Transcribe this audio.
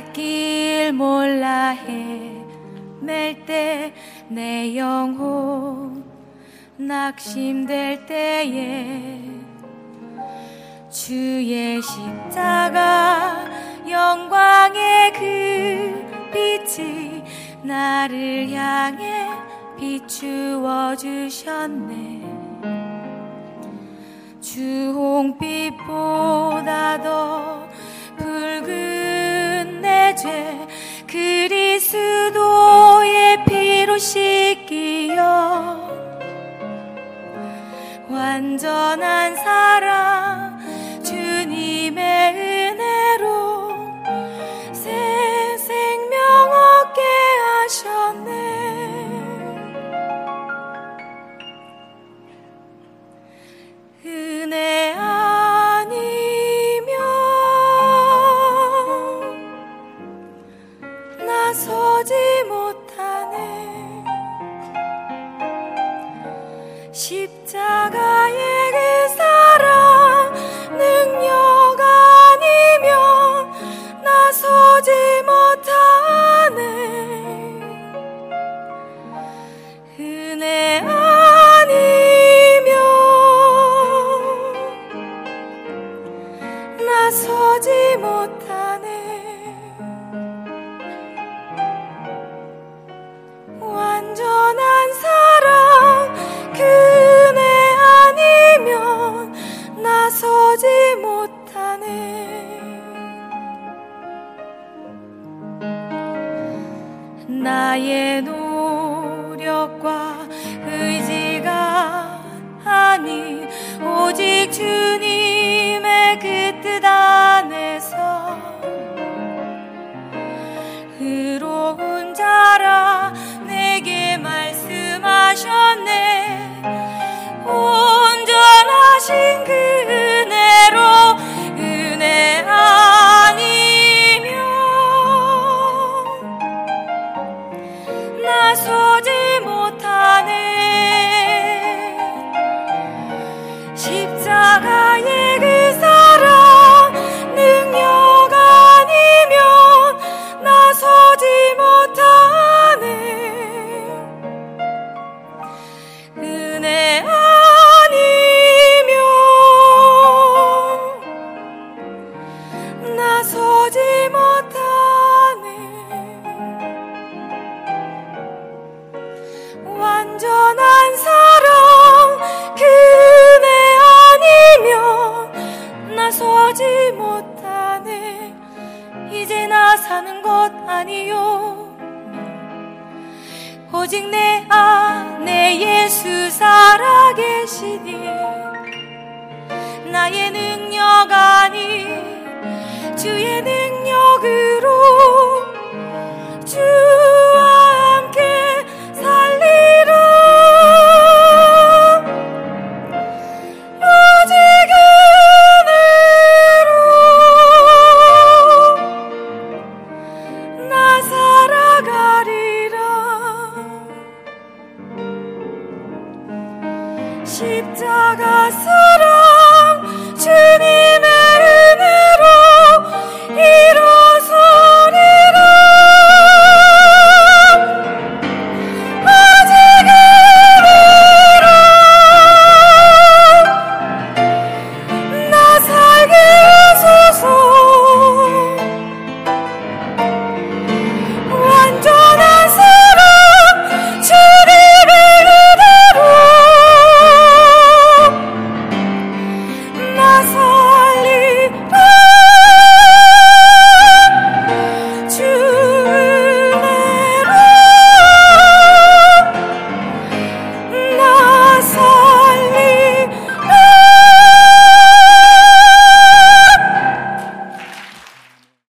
갈 길 몰라 헤맬 때 내 영혼 낙심될 때에 주의 십자가 영광의 그 빛이 나를 향해 비추어 주셨네. 주 홍빛보다 더 씻기어 완전한 사랑 주님의 십자가의 서지 못하네. 나의 노력과 의지가 아닌 오직 주님 아니요. 오직 내 안에 예수 살아계시니 나의 능력 아니 주의 능력 십자가 사랑 주님